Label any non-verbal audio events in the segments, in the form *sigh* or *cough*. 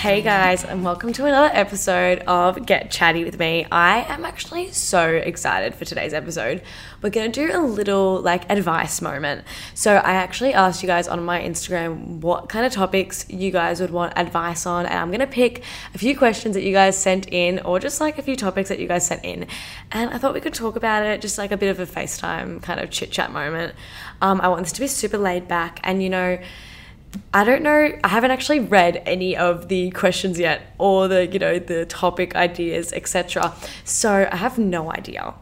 Hey guys, and welcome to another episode of Get Chatty with me. I am actually so excited for today's episode. We're going to do a little like advice moment. So, I actually asked you guys on my Instagram what kind of topics you guys would want advice on, and I'm going to pick a few questions that you guys sent in, or just like a few topics that you guys sent in. And I thought we could talk about it, just like a bit of a FaceTime kind of chit chat moment. Um, I want this to be super laid back, and you know, I don't know. I haven't actually read any of the questions yet or the, you know, the topic ideas, etc. So I have no idea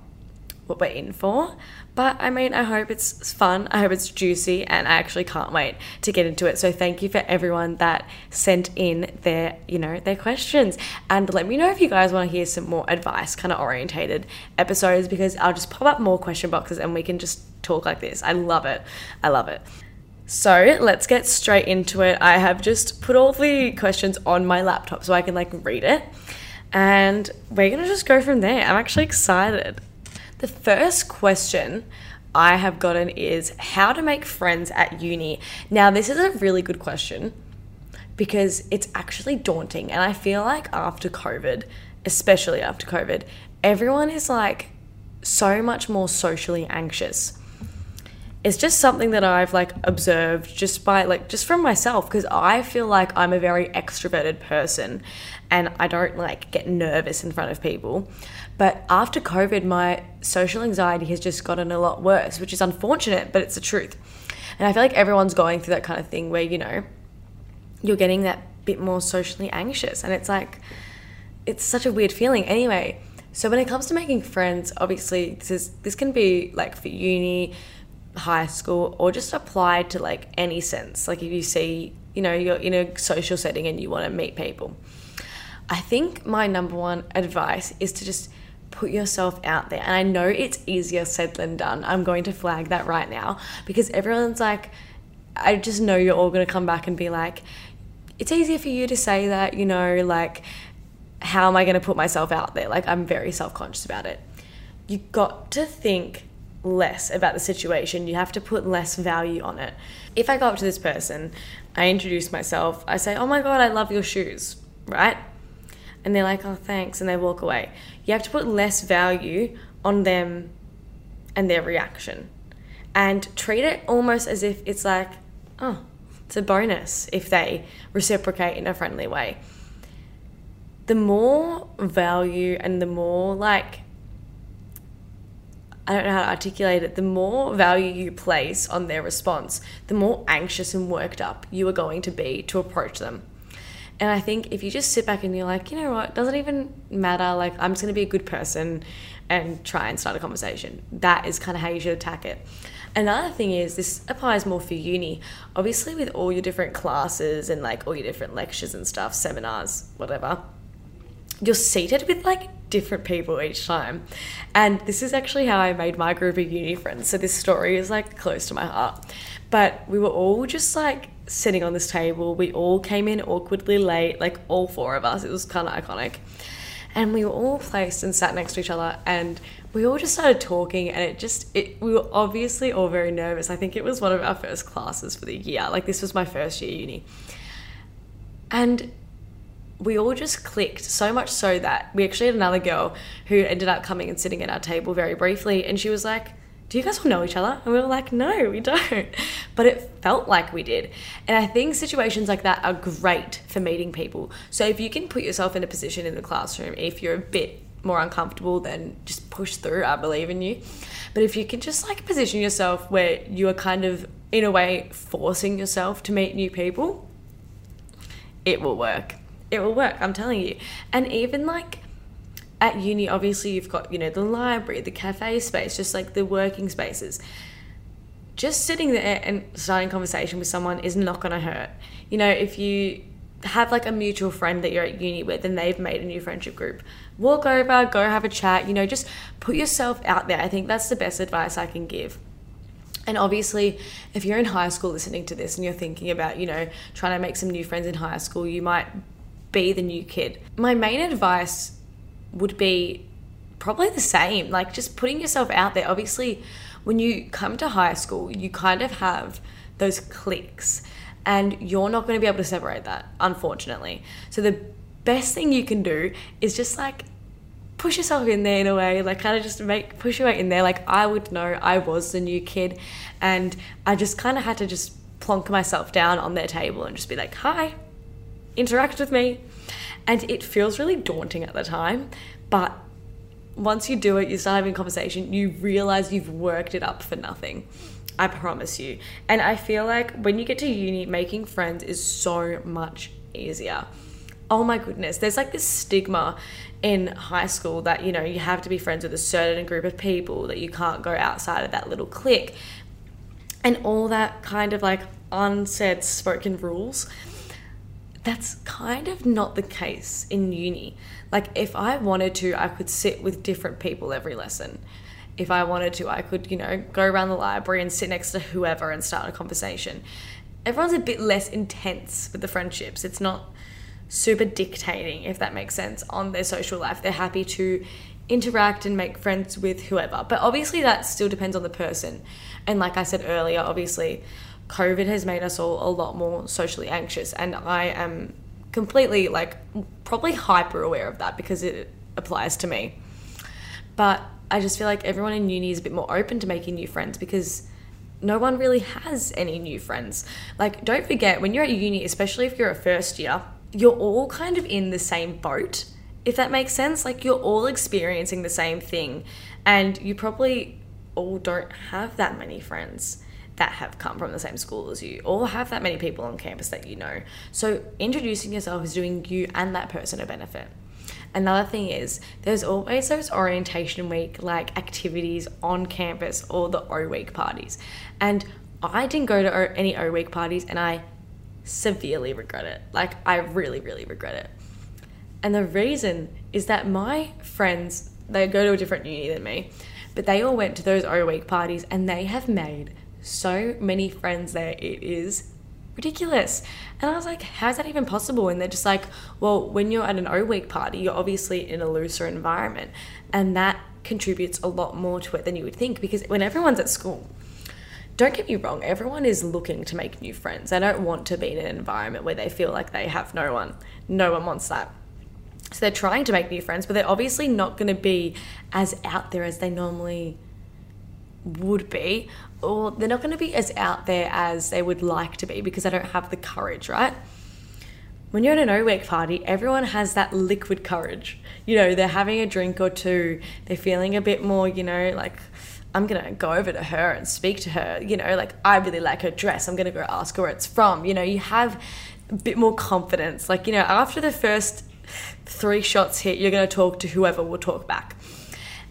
what we're in for. But I mean, I hope it's fun. I hope it's juicy and I actually can't wait to get into it. So thank you for everyone that sent in their, you know, their questions. And let me know if you guys want to hear some more advice kind of orientated episodes because I'll just pop up more question boxes and we can just talk like this. I love it. I love it. So let's get straight into it. I have just put all the questions on my laptop so I can like read it. And we're gonna just go from there. I'm actually excited. The first question I have gotten is how to make friends at uni. Now, this is a really good question because it's actually daunting. And I feel like after COVID, especially after COVID, everyone is like so much more socially anxious it's just something that I've like observed just by like just from myself because I feel like I'm a very extroverted person and I don't like get nervous in front of people. But after COVID, my social anxiety has just gotten a lot worse, which is unfortunate, but it's the truth. And I feel like everyone's going through that kind of thing where, you know, you're getting that bit more socially anxious. And it's like, it's such a weird feeling. Anyway, so when it comes to making friends, obviously, this is this can be like for uni, high school or just apply to like any sense. Like if you see, you know, you're in a social setting and you want to meet people. I think my number one advice is to just put yourself out there. And I know it's easier said than done. I'm going to flag that right now because everyone's like, I just know you're all going to come back and be like, it's easier for you to say that, you know, like, how am I going to put myself out there? Like, I'm very self conscious about it. You got to think less about the situation. You have to put less value on it. If I go up to this person, I introduce myself, I say, Oh my God, I love your shoes, right? And they're like, Oh, thanks. And they walk away. You have to put less value on them and their reaction and treat it almost as if it's like, Oh, it's a bonus if they reciprocate in a friendly way. The more value and the more like I don't know how to articulate it, the more value you place on their response, the more anxious and worked up you are going to be to approach them. And I think if you just sit back and you're like, you know what, doesn't even matter, like I'm just gonna be a good person and try and start a conversation. That is kind of how you should attack it. Another thing is, this applies more for uni. Obviously, with all your different classes and like all your different lectures and stuff, seminars, whatever, you're seated with like different people each time. And this is actually how I made my group of uni friends. So this story is like close to my heart. But we were all just like sitting on this table. We all came in awkwardly late, like all four of us. It was kind of iconic. And we were all placed and sat next to each other and we all just started talking and it just it we were obviously all very nervous. I think it was one of our first classes for the year. Like this was my first year uni. And we all just clicked so much so that we actually had another girl who ended up coming and sitting at our table very briefly and she was like do you guys all know each other? And we were like no we don't. *laughs* But it felt like we did. And i think situations like that are great for meeting people. So if you can put yourself in a position in the classroom if you're a bit more uncomfortable then just push through i believe in you. But if you can just like position yourself where you are kind of in a way forcing yourself to meet new people it will work it will work, I'm telling you. And even like at uni, obviously you've got, you know, the library, the cafe space, just like the working spaces. Just sitting there and starting conversation with someone is not gonna hurt. You know, if you have like a mutual friend that you're at uni with and they've made a new friendship group, walk over, go have a chat, you know, just put yourself out there. I think that's the best advice I can give. And obviously, if you're in high school listening to this and you're thinking about, you know, trying to make some new friends in high school, you might be the new kid. My main advice would be probably the same, like just putting yourself out there. Obviously, when you come to high school, you kind of have those cliques and you're not going to be able to separate that, unfortunately. So the best thing you can do is just like push yourself in there in a way, like kind of just make push your way in there. Like I would know I was the new kid, and I just kind of had to just plonk myself down on their table and just be like, "Hi, interact with me," and it feels really daunting at the time, but once you do it, you start having a conversation, you realize you've worked it up for nothing. I promise you. And I feel like when you get to uni, making friends is so much easier. Oh my goodness, there's like this stigma in high school that you know you have to be friends with a certain group of people that you can't go outside of that little clique and all that kind of like unsaid spoken rules that's kind of not the case in uni like if i wanted to i could sit with different people every lesson if i wanted to i could you know go around the library and sit next to whoever and start a conversation everyone's a bit less intense with the friendships it's not super dictating, if that makes sense, on their social life. They're happy to interact and make friends with whoever. But obviously, that still depends on the person. And like I said earlier, obviously, COVID has made us all a lot more socially anxious. And I am completely, like, probably hyper aware of that because it applies to me. But I just feel like everyone in uni is a bit more open to making new friends because no one really has any new friends. Like, don't forget, when you're at uni, especially if you're a first year, you're all kind of in the same boat, if that makes sense. Like you're all experiencing the same thing, and you probably all don't have that many friends that have come from the same school as you or have that many people on campus that you know. So introducing yourself is doing you and that person a benefit. Another thing is there's always those orientation week like activities on campus or the O week parties. And I didn't go to any O week parties and I severely regret it. Like, I really, really regret it. And the reason is that my friends, they go to a different uni than me, but they all went to those O Week parties and they have made so many friends there. It is ridiculous. And I was like, how is that even possible? And they're just like, well, when you're at an O Week party, you're obviously in a looser environment. And that contributes a lot more to it than you would think because when everyone's at school, don't get me wrong, everyone is looking to make new friends. They don't want to be in an environment where they feel like they have no one. No one wants that. So they're trying to make new friends, but they're obviously not going to be as out there as they normally would be, or they're not going to be as out there as they would like to be because they don't have the courage, right? When you're at an O-Week party, everyone has that liquid courage. You know, they're having a drink or two, they're feeling a bit more, you know, like I'm gonna go over to her and speak to her. You know, like I really like her dress. I'm gonna go ask her where it's from. You know, you have a bit more confidence. Like, you know, after the first three shots hit, you're gonna talk to whoever will talk back.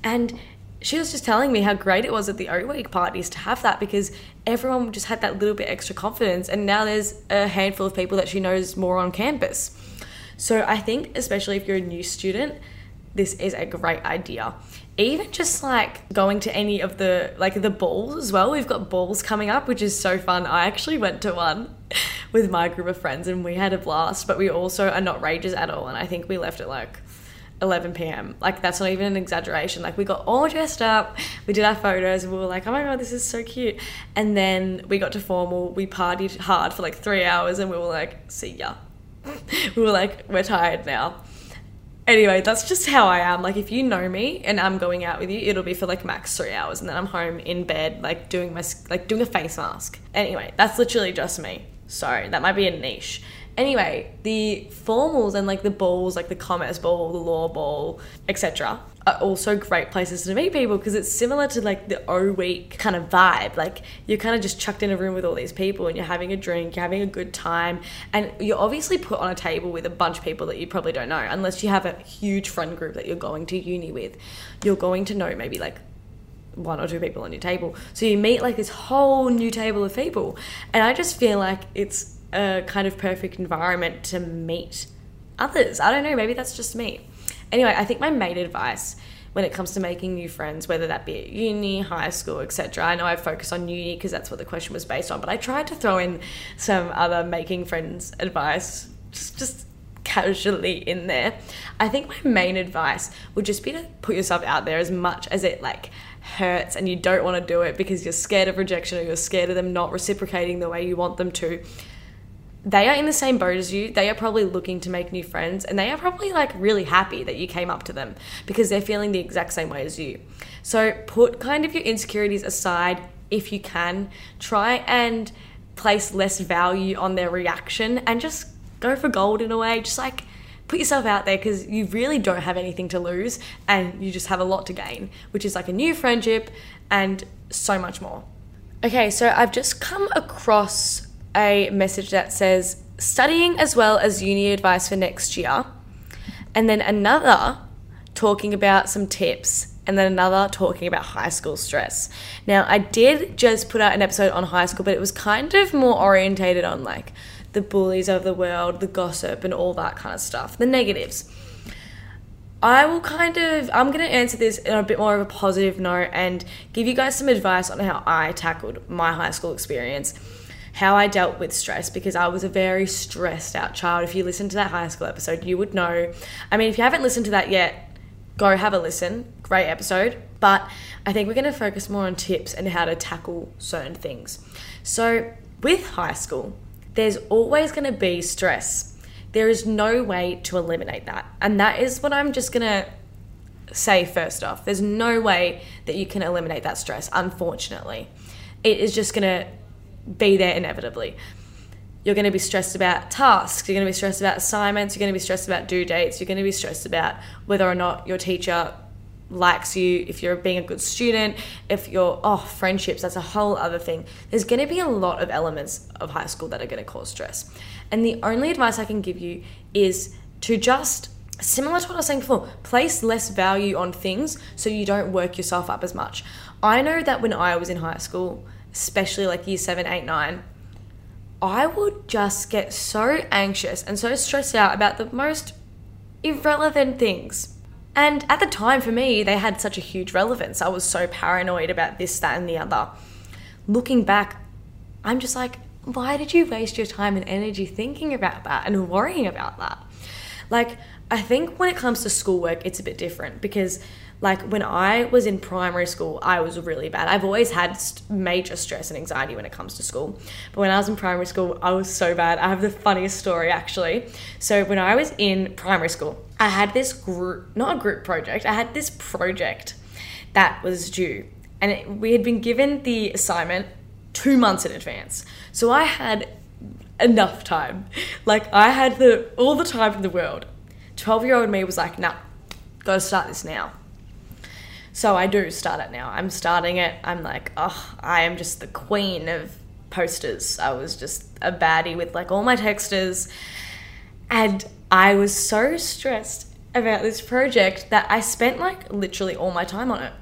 And she was just telling me how great it was at the O Week parties to have that because everyone just had that little bit extra confidence. And now there's a handful of people that she knows more on campus. So I think, especially if you're a new student, this is a great idea even just like going to any of the like the balls as well. We've got balls coming up, which is so fun. I actually went to one *laughs* with my group of friends and we had a blast, but we also are not rages at all. And I think we left at like 11 p.m. Like that's not even an exaggeration. Like we got all dressed up, we did our photos, we were like, "Oh my god, this is so cute!" And then we got to formal. We partied hard for like three hours, and we were like, "See ya." *laughs* we were like, "We're tired now." anyway, that's just how I am. Like, if you know me and I'm going out with you, it'll be for like max three hours, and then I'm home in bed, like doing my like doing a face mask. Anyway, that's literally just me. Sorry, that might be a niche. Anyway, the formals and like the balls, like the commerce ball, the law ball, etc., are also great places to meet people because it's similar to like the O week kind of vibe. Like you're kind of just chucked in a room with all these people and you're having a drink, you're having a good time, and you're obviously put on a table with a bunch of people that you probably don't know, unless you have a huge friend group that you're going to uni with. You're going to know maybe like one or two people on your table. So you meet like this whole new table of people. And I just feel like it's a kind of perfect environment to meet others. I don't know, maybe that's just me. Anyway, I think my main advice when it comes to making new friends, whether that be at uni, high school, etc. I know I focus on uni because that's what the question was based on, but I tried to throw in some other making friends advice, just just casually in there. I think my main advice would just be to put yourself out there as much as it like hurts and you don't want to do it because you're scared of rejection or you're scared of them not reciprocating the way you want them to they are in the same boat as you. They are probably looking to make new friends and they are probably like really happy that you came up to them because they're feeling the exact same way as you. So put kind of your insecurities aside if you can. Try and place less value on their reaction and just go for gold in a way. Just like put yourself out there because you really don't have anything to lose and you just have a lot to gain, which is like a new friendship and so much more. Okay, so I've just come across a message that says studying as well as uni advice for next year, and then another talking about some tips, and then another talking about high school stress. Now, I did just put out an episode on high school, but it was kind of more orientated on like the bullies of the world, the gossip, and all that kind of stuff, the negatives. I will kind of, I'm going to answer this in a bit more of a positive note and give you guys some advice on how I tackled my high school experience how I dealt with stress because I was a very stressed out child. If you listen to that high school episode, you would know. I mean, if you haven't listened to that yet, go have a listen. Great episode. But I think we're going to focus more on tips and how to tackle certain things. So, with high school, there's always going to be stress. There is no way to eliminate that. And that is what I'm just going to say first off. There's no way that you can eliminate that stress, unfortunately. It is just going to be there inevitably. You're going to be stressed about tasks, you're going to be stressed about assignments, you're going to be stressed about due dates, you're going to be stressed about whether or not your teacher likes you, if you're being a good student, if you're, oh, friendships, that's a whole other thing. There's going to be a lot of elements of high school that are going to cause stress. And the only advice I can give you is to just, similar to what I was saying before, place less value on things so you don't work yourself up as much. I know that when I was in high school, especially like year seven, eight, nine, I would just get so anxious and so stressed out about the most irrelevant things. And at the time, for me, they had such a huge relevance. I was so paranoid about this, that, and the other. Looking back, I'm just like, why did you waste your time and energy thinking about that and worrying about that? Like, I think when it comes to schoolwork, it's a bit different because like when I was in primary school, I was really bad. I've always had major stress and anxiety when it comes to school. But when I was in primary school, I was so bad. I have the funniest story actually. So when I was in primary school, I had this group, not a group project, I had this project that was due. And it, we had been given the assignment two months in advance. So I had enough time. Like I had the all the time in the world. 12 year old me was like, nah, gotta start this now. So I do start it now. I'm starting it. I'm like, oh, I am just the queen of posters. I was just a baddie with like all my texters. And I was so stressed about this project that I spent like literally all my time on it.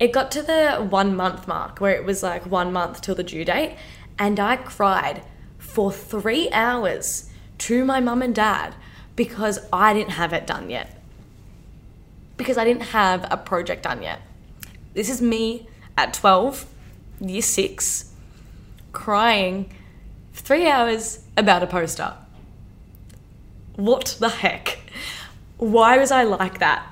It got to the one month mark where it was like one month till the due date, and I cried for three hours to my mum and dad because I didn't have it done yet because I didn't have a project done yet. This is me at 12, year six, crying for three hours about a poster. What the heck? Why was I like that?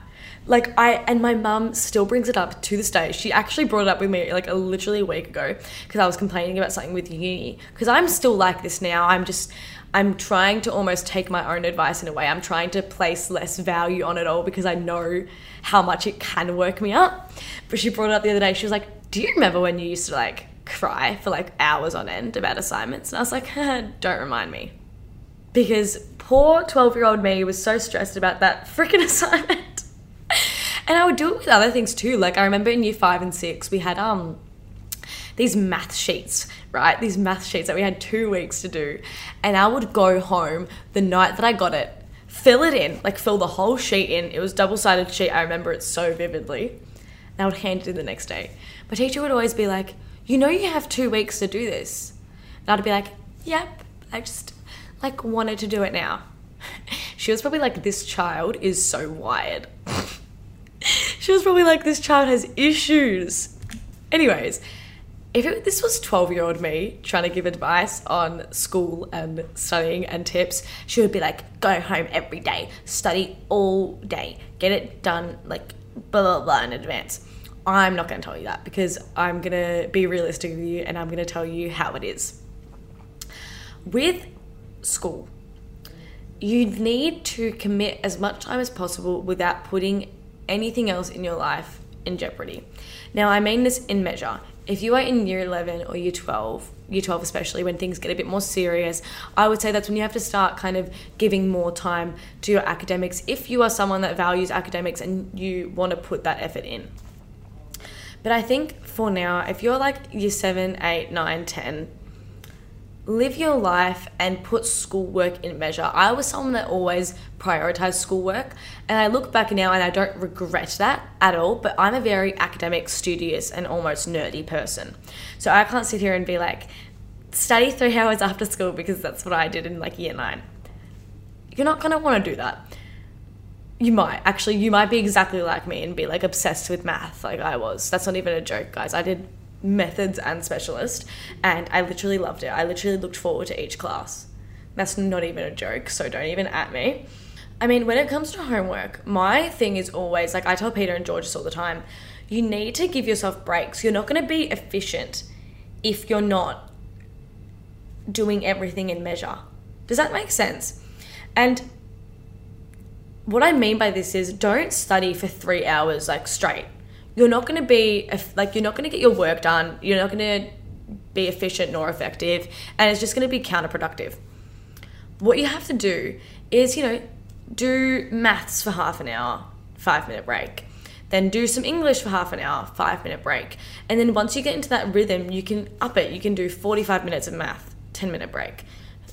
Like I and my mum still brings it up to this day. She actually brought it up with me like a, literally a week ago because I was complaining about something with uni. Because I'm still like this now. I'm just I'm trying to almost take my own advice in a way. I'm trying to place less value on it all because I know how much it can work me up. But she brought it up the other day. She was like, Do you remember when you used to like cry for like hours on end about assignments? And I was like, *laughs* Don't remind me. Because poor 12 year old me was so stressed about that freaking *laughs* assignment. And I would do it with other things too. Like I remember in year five and six, we had um these math sheets, right? These math sheets that we had two weeks to do. And I would go home the night that I got it, fill it in, like fill the whole sheet in. It was double sided sheet. I remember it so vividly. And I would hand it in the next day. My teacher would always be like, You know, you have two weeks to do this. And I'd be like, Yep, I just like wanted to do it now. *laughs* she was probably like, This child is so wired. *laughs* she was probably like, This child has issues. Anyways, if it, this was 12 year old me trying to give advice on school and studying and tips, she would be like, go home every day, study all day, get it done, like blah, blah, blah in advance. I'm not going to tell you that because I'm going to be realistic with you and I'm going to tell you how it is. With school. You need to commit as much time as possible without putting anything else in your life in jeopardy. Now, I mean this in measure. If you are in year 11 or year 12, year 12 especially, when things get a bit more serious, I would say that's when you have to start kind of giving more time to your academics if you are someone that values academics and you want to put that effort in. But I think for now, if you're like year 7, 8, 9, 10, live your life and put schoolwork in measure. I was someone that always prioritized schoolwork, and I look back now and I don't regret that at all. But I'm a very academic, studious, and almost nerdy person. So I can't sit here and be like, study three hours after school because that's what I did in like year nine. You're not gonna wanna do that. You might. Actually, you might be exactly like me and be like obsessed with math like I was. That's not even a joke, guys. I did methods and specialist and I literally loved it. I literally looked forward to each class. That's not even a joke, so don't even at me. I mean, when it comes to homework, my thing is always like I tell Peter and George all the time, you need to give yourself breaks. You're not going to be efficient if you're not doing everything in measure. Does that make sense? And what I mean by this is don't study for three hours like straight you're not going to be like you're not going to get your work done you're not going to be efficient nor effective and it's just going to be counterproductive. What you have to do is you know do maths for half an hour five minute break. Then do some english for half an hour five minute break. And then once you get into that rhythm you can up it. You can do 45 minutes of math 10 minute break.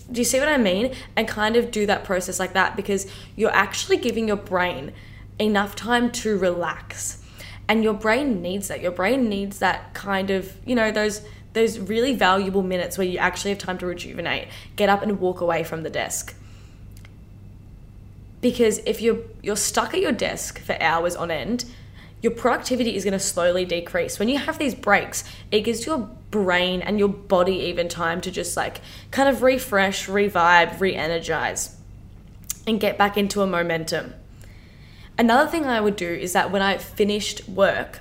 Do you see what i mean? And kind of do that process like that because you're actually giving your brain enough time to relax and your brain needs that. Your brain needs that kind of you know those those really valuable minutes where you actually have time to rejuvenate get up and walk away from the desk. Because if you're you're stuck at your desk for hours on end your productivity is going to slowly decrease. When you have these breaks it gives your brain and your body even time to just like kind of refresh revive re-energize and get back into a momentum Another thing I would do is that when I finished work,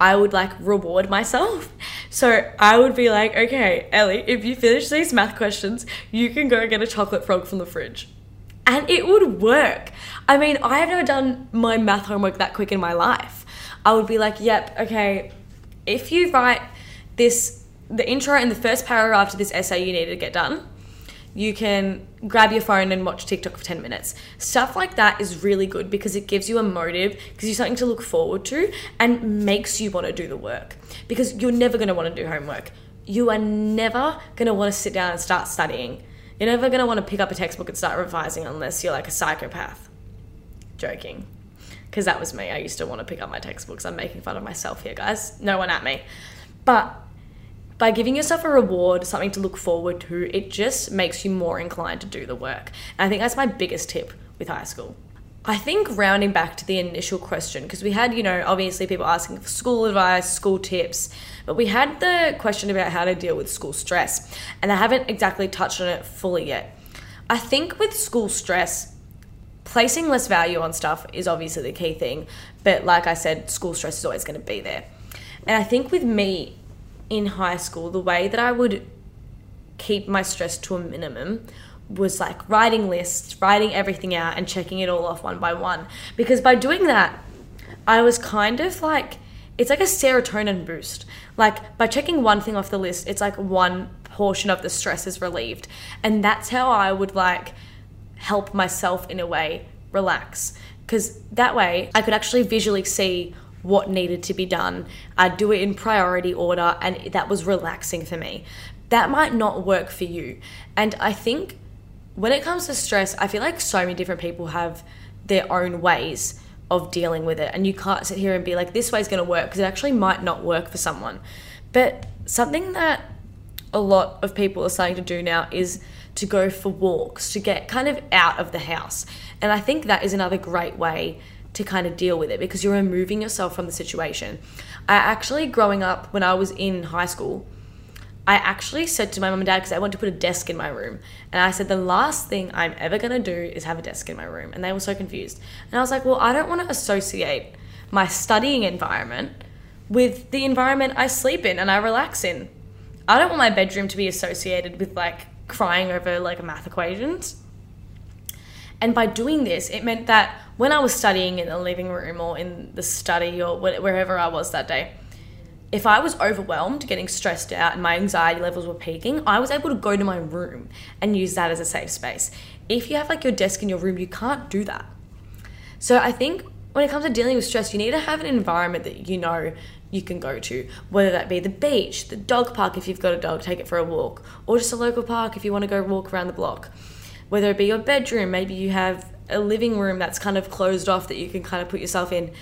I would like reward myself. *laughs* So I would be like, okay, Ellie, if you finish these math questions, you can go get a chocolate frog from the fridge. And it would work. I mean, I have never done my math homework that quick in my life. I would be like, yep, okay, if you write this, the intro and the first paragraph to this essay you need to get done, you can grab your phone and watch TikTok for 10 minutes. Stuff like that is really good because it gives you a motive, gives you something to look forward to, and makes you want to do the work. Because you're never going to want to do homework. You are never going to want to sit down and start studying. You're never going to want to pick up a textbook and start revising unless you're like a psychopath. Joking. Because that was me. I used to want to pick up my textbooks. I'm making fun of myself here, guys. No one at me. But by giving yourself a reward, something to look forward to, it just makes you more inclined to do the work. And I think that's my biggest tip with high school. I think rounding back to the initial question, because we had, you know, obviously people asking for school advice, school tips, but we had the question about how to deal with school stress, and I haven't exactly touched on it fully yet. I think with school stress, placing less value on stuff is obviously the key thing, but like I said, school stress is always going to be there. And I think with me, in high school, the way that I would keep my stress to a minimum was like writing lists, writing everything out, and checking it all off one by one. Because by doing that, I was kind of like, it's like a serotonin boost. Like by checking one thing off the list, it's like one portion of the stress is relieved. And that's how I would like help myself in a way relax. Because that way I could actually visually see what needed to be done. I'd do it in priority order, and that was relaxing for me. That might not work for you. And I think when it comes to stress, I feel like so many different people have their own ways of dealing with it. And you can't sit here and be like, this way is going to work because it actually might not work for someone. But something that a lot of people are starting to do now is to go for walks, to get kind of out of the house. And I think that is another great way to kind of deal with it because you're removing yourself from the situation. I actually, growing up when I was in high school, I actually said to my mum and dad, because I want to put a desk in my room, and I said, the last thing I'm ever going to do is have a desk in my room. And they were so confused. And I was like, well, I don't want to associate my studying environment with the environment I sleep in and I relax in. I don't want my bedroom to be associated with like crying over like a math equations. And by doing this, it meant that when I was studying in the living room or in the study or wherever I was that day, if I was overwhelmed, getting stressed out, and my anxiety levels were peaking, I was able to go to my room and use that as a safe space. If you have like your desk in your room, you can't do that. So I think when it comes to dealing with stress, you need to have an environment that you know you can go to, whether that be the beach, the dog park if you've got a dog, take it for a walk, or just a local park if you want to go walk around the block. Whether it be your bedroom, maybe you have a living room that's kind of closed off that you can kind of put yourself in.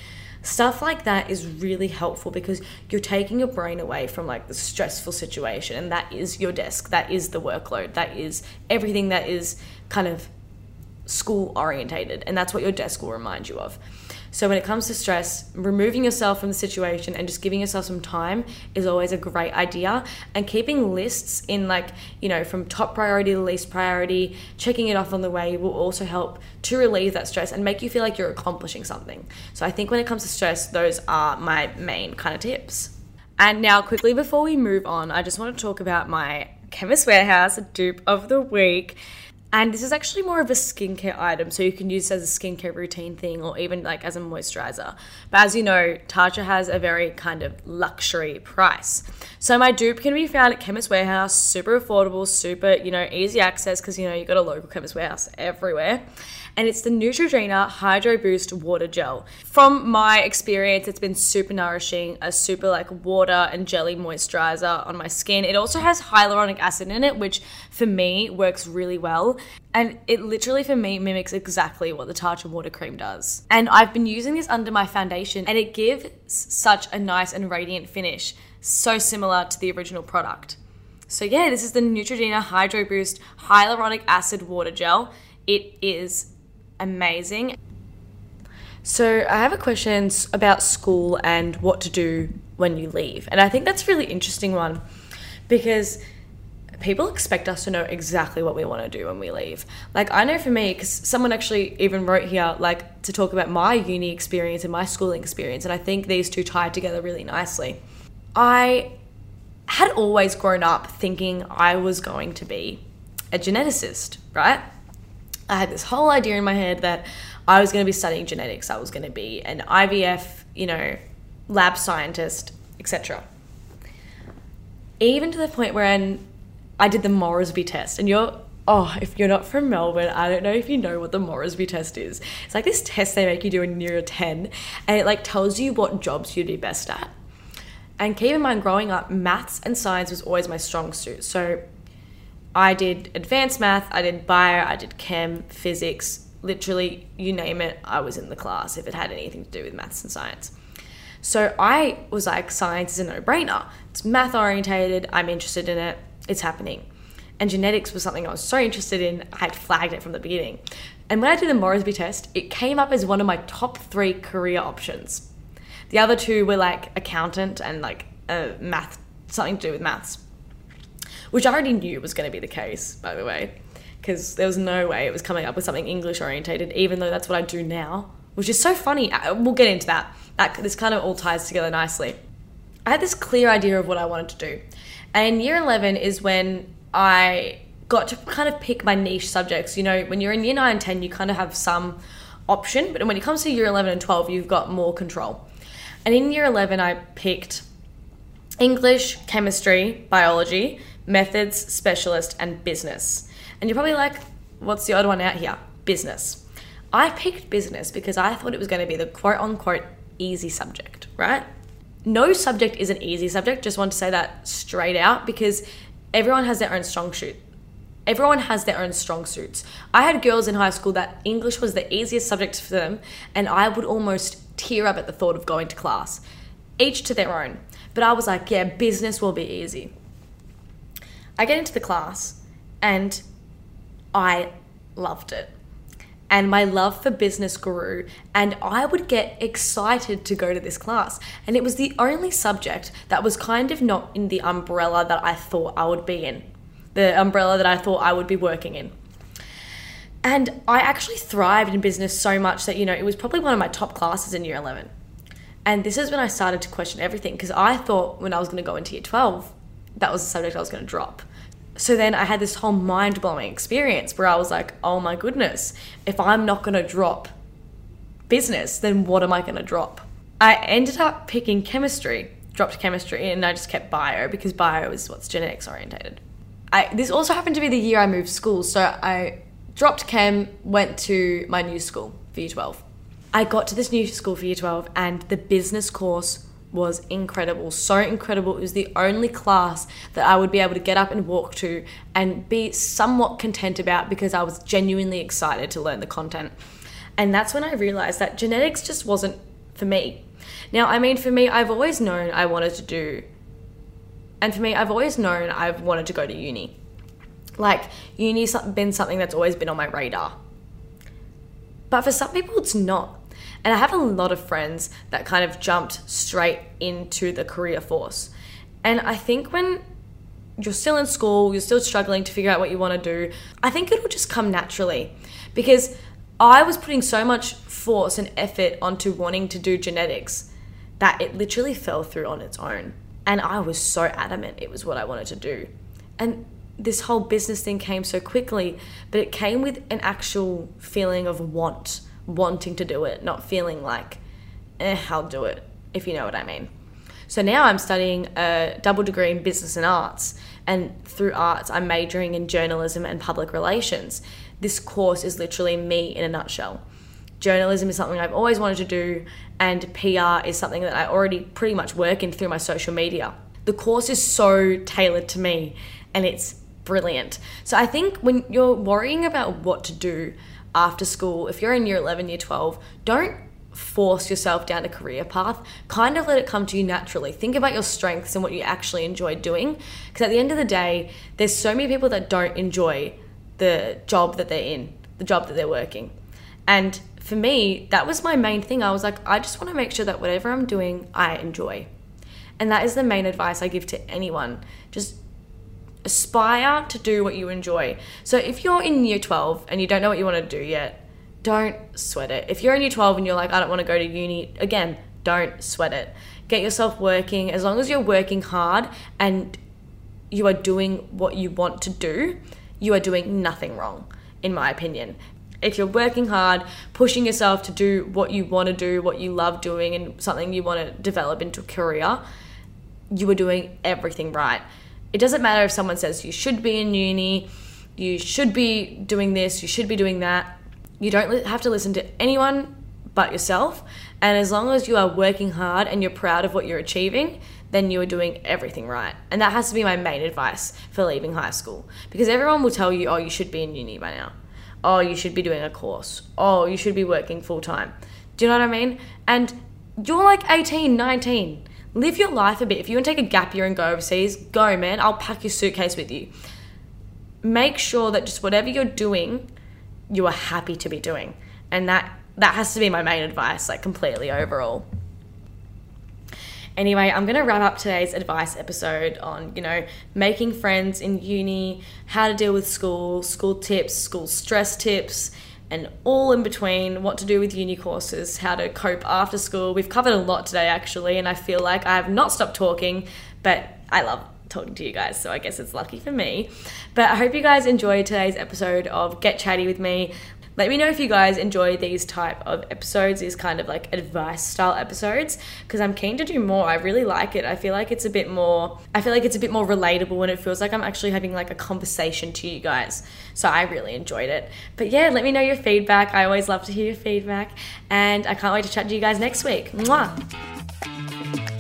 Stuff like that is really helpful because you're taking your brain away from like the stressful situation, and that is your desk, that is the workload, that is everything that is kind of school orientated, and that's what your desk will remind you of. So when it comes to stress, removing yourself from the situation and just giving yourself some time is always a great idea. And keeping lists in like, you know, from top priority to least priority, checking it off on the way will also help to relieve that stress and make you feel like you're accomplishing something. So I think when it comes to stress, those are my main kind of tips. And now, quickly before we move on, I just want to talk about my Chemist Warehouse dupe of the week. And this is actually more of a skincare item, so you can use it as a skincare routine thing or even like as a moisturizer. But as you know, Tatcha has a very kind of luxury price. So my dupe can be found at Chemist Warehouse, super affordable, super, you know, easy access because you know you got a local Chemist Warehouse everywhere and it's the Neutrogena Hydro Boost Water Gel. From my experience, it's been super nourishing, a super like water and jelly moisturizer on my skin. It also has hyaluronic acid in it, which for me works really well. And it literally for me mimics exactly what the Tatcha water cream does. And I've been using this under my foundation and it gives such a nice and radiant finish, so similar to the original product. So yeah, this is the Neutrogena Hydro Boost Hyaluronic Acid Water Gel. It is amazing. So, I have a question about school and what to do when you leave. And I think that's a really interesting one because people expect us to know exactly what we want to do when we leave. Like, I know for me, because someone actually even wrote here, like, to talk about my uni experience and my schooling experience. And I think these two tie together really nicely. I had always grown up thinking I was going to be a geneticist, right? I had this whole idea in my head that I was going to be studying genetics. I was going to be an IVF, you know, lab scientist, etc. Even to the point where I did the Morrisby test, and you're oh, if you're not from Melbourne, I don't know if you know what the Morrisby test is. It's like this test they make you do in year 10, and it like tells you what jobs you'd be best at. And keep in mind, growing up, maths and science was always my strong suit. So I did advanced math, I did bio, I did chem, physics, literally you name it, I was in the class if it had anything to do with maths and science. So I was like, science is a no brainer. It's math orientated, I'm interested in it, it's happening. And genetics was something I was so interested in, I had flagged it from the beginning. And when I did the Morrisby test, it came up as one of my top three career options. The other two were like accountant and like a math, something to do with maths which I already knew was going to be the case, by the way, because there was no way it was coming up with something English orientated, even though that's what I do now, which is so funny. Uh, we'll get into that. That this kind of all ties together nicely. I had this clear idea of what I wanted to do, and year eleven is when I got to kind of pick my niche subjects. You know, when you're in year nine and ten, you kind of have some option, but when it comes to year eleven and twelve, you've got more control. And in year eleven, I picked English, chemistry, biology, methods, specialist, and business. And you're probably like, what's the odd one out here? Business. I picked business because I thought it was going to be the quote unquote easy subject, right? No subject is an easy subject. Just want to say that straight out because everyone has their own strong suit. Everyone has their own strong suits. I had girls in high school that English was the easiest subject for them, and I would almost tear up at the thought of going to class. Each to their own. But I was like, yeah, business will be easy. I get into the class and I loved it. And my love for business grew, and I would get excited to go to this class. And it was the only subject that was kind of not in the umbrella that I thought I would be in, the umbrella that I thought I would be working in. And I actually thrived in business so much that, you know, it was probably one of my top classes in year 11. And this is when I started to question everything because I thought when I was going to go into year 12, that was the subject I was going to drop. So then I had this whole mind blowing experience where I was like, oh my goodness, if I'm not going to drop business, then what am I going to drop? I ended up picking chemistry, dropped chemistry, and I just kept bio because bio is what's genetics orientated. I, this also happened to be the year I moved schools, so I dropped chem, went to my new school for year 12. I got to this new school for year 12, and the business course was incredible. So incredible. It was the only class that I would be able to get up and walk to and be somewhat content about because I was genuinely excited to learn the content. And that's when I realized that genetics just wasn't for me. Now, I mean, for me, I've always known I wanted to do, and for me, I've always known I've wanted to go to uni. Like, uni's been something that's always been on my radar. But for some people, it's not. And I have a lot of friends that kind of jumped straight into the career force. And I think when you're still in school, you're still struggling to figure out what you want to do, I think it'll just come naturally. Because I was putting so much force and effort onto wanting to do genetics that it literally fell through on its own. And I was so adamant it was what I wanted to do. And this whole business thing came so quickly, but it came with an actual feeling of want, wanting to do it, not feeling like, eh, I'll do it, if you know what I mean. So now I'm studying a double degree in business and arts, and through arts, I'm majoring in journalism and public relations this course is literally me in a nutshell. Journalism is something I've always wanted to do, and PR is something that I already pretty much work in through my social media. The course is so tailored to me and it's brilliant. So I think when you're worrying about what to do after school, if you're in year 11, year 12, don't force yourself down a career path. Kind of let it come to you naturally. Think about your strengths and what you actually enjoy doing. Because at the end of the day, there's so many people that don't enjoy the job that they're in, the job that they're working. And for me, that was my main thing. I was like, I just want to make sure that whatever I'm doing, I enjoy. And that is the main advice I give to anyone. Just aspire to do what you enjoy. So if you're in year 12 and you don't know what you want to do yet, don't sweat it. If you're in year 12 and you're like, I don't want to go to uni, again, don't sweat it. Get yourself working. As long as you're working hard and you are doing what you want to do, you are doing nothing wrong, in my opinion. If you're working hard, pushing yourself to do what you want to do, what you love doing, and something you want to develop into a career, you are doing everything right. It doesn't matter if someone says you should be in uni, you should be doing this, you should be doing that. You don't have to listen to anyone but yourself. And as long as you are working hard and you're proud of what you're achieving, then you are doing everything right. And that has to be my main advice for leaving high school. Because everyone will tell you, oh, you should be in uni by now. Oh, you should be doing a course. Oh, you should be working full time. Do you know what I mean? And you're like 18, 19. Live your life a bit. If you want to take a gap year and go overseas, go, man. I'll pack your suitcase with you. Make sure that just whatever you're doing, you are happy to be doing. And that that has to be my main advice, like completely overall. Anyway, I'm going to wrap up today's advice episode on, you know, making friends in uni, how to deal with school, school tips, school stress tips, and all in between, what to do with uni courses, how to cope after school. We've covered a lot today, actually, and I feel like I have not stopped talking, but I love talking to you guys, so I guess it's lucky for me. But I hope you guys enjoyed today's episode of Get Chatty with me. Let me know if you guys enjoy these type of episodes, these kind of like advice style episodes, because I'm keen to do more. I really like it. I feel like it's a bit more. I feel like it's a bit more relatable, and it feels like I'm actually having like a conversation to you guys. So I really enjoyed it. But yeah, let me know your feedback. I always love to hear your feedback, and I can't wait to chat to you guys next week. Mwah.